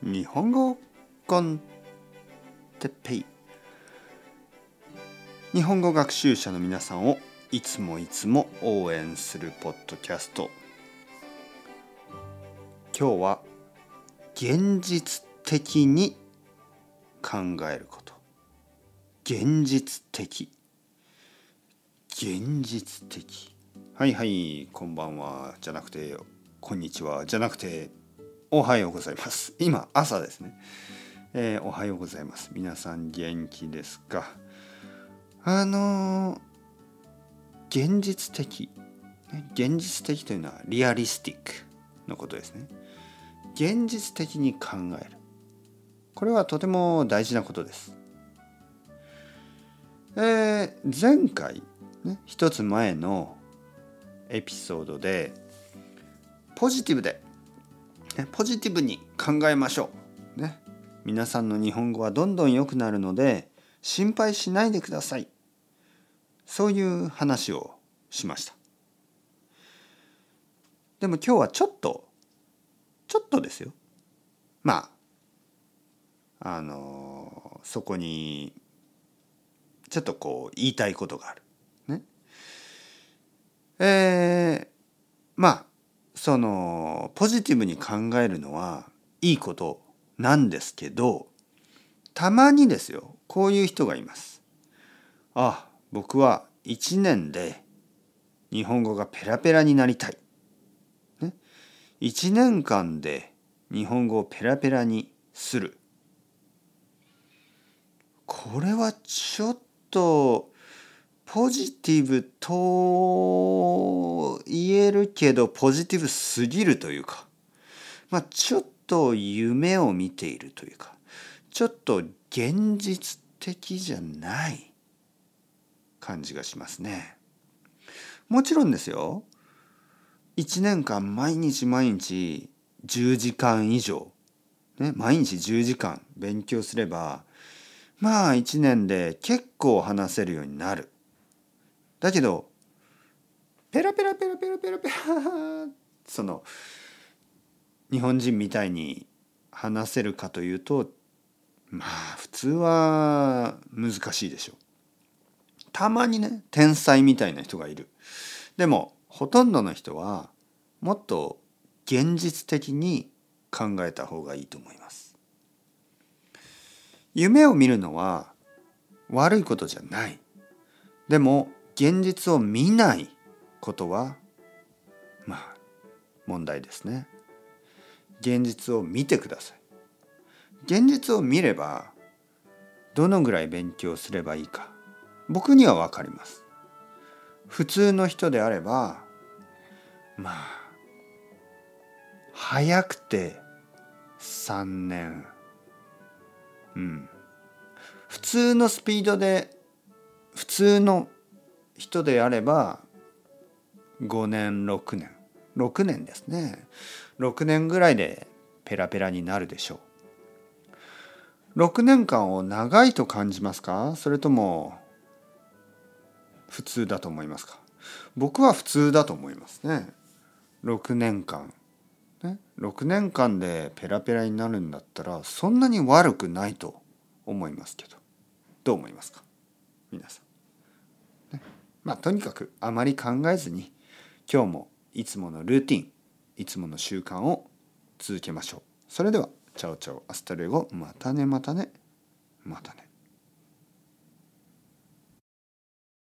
日本語コンテッペイ。日本語学習者の皆さんをいつもいつも応援するポッドキャスト。今日は現実的に考えること。現実的。現実的。はいはいこんばんは。じゃなくてこんにちは。じゃなくておはようございます。今朝ですね、えー、おはようございます。皆さん元気ですか？あのー、現実的現実的というのはリアリスティックのことですね。現実的に考える。これはとても大事なことです。えー、前回、ね、一つ前のエピソードでポジティブで、ね、ポジティブに考えましょう。ね、皆さんの日本語はどんどん良くなるので心配しないでください。そういう話をしました。でも今日はちょっとちょっとですよ。まああのそこにちょっとこう言いたいことがある。ね。えー、まあそのポジティブに考えるのはいいことなんですけどたまにですよこういう人がいます。あ僕は1年で日本語がペラペラになりたい。ね、1年間で日本語をペラペラにする。これはちょっとポジティブと言えるけどポジティブすぎるというかまあちょっと夢を見ているというかちょっと現実的じゃない感じがしますね。もちろんですよ1年間毎日毎日10時間以上、ね、毎日10時間勉強すればまあ1年で結構話せるようになる。だけどペラペラペラペラペラペラその日本人みたいに話せるかというとまあ普通は難しいでしょう。たまにね天才みたいな人がいる。でもほとんどの人はもっと現実的に考えた方がいいと思います。夢を見るのは悪いことじゃない。でも現実を見ないことはまあ問題ですね。現実を見てください。現実を見ればどのぐらい勉強すればいいか僕には分かります。普通の人であればまあ早くて3年うん普通のスピードで普通の人であれば5年6年。6年ですね。6年ぐらいでペラペラになるでしょう。6年間を長いと感じますか？それとも普通だと思いますか？僕は普通だと思いますね。6年間。ね。6年間でペラペラになるんだったらそんなに悪くないと思いますけど。どう思いますか？皆さん。ね。まあとにかくあまり考えずに今日もいつものルーティンいつもの習慣を続けましょう。それでは ciao ciao hasta luego またねまたねまたね。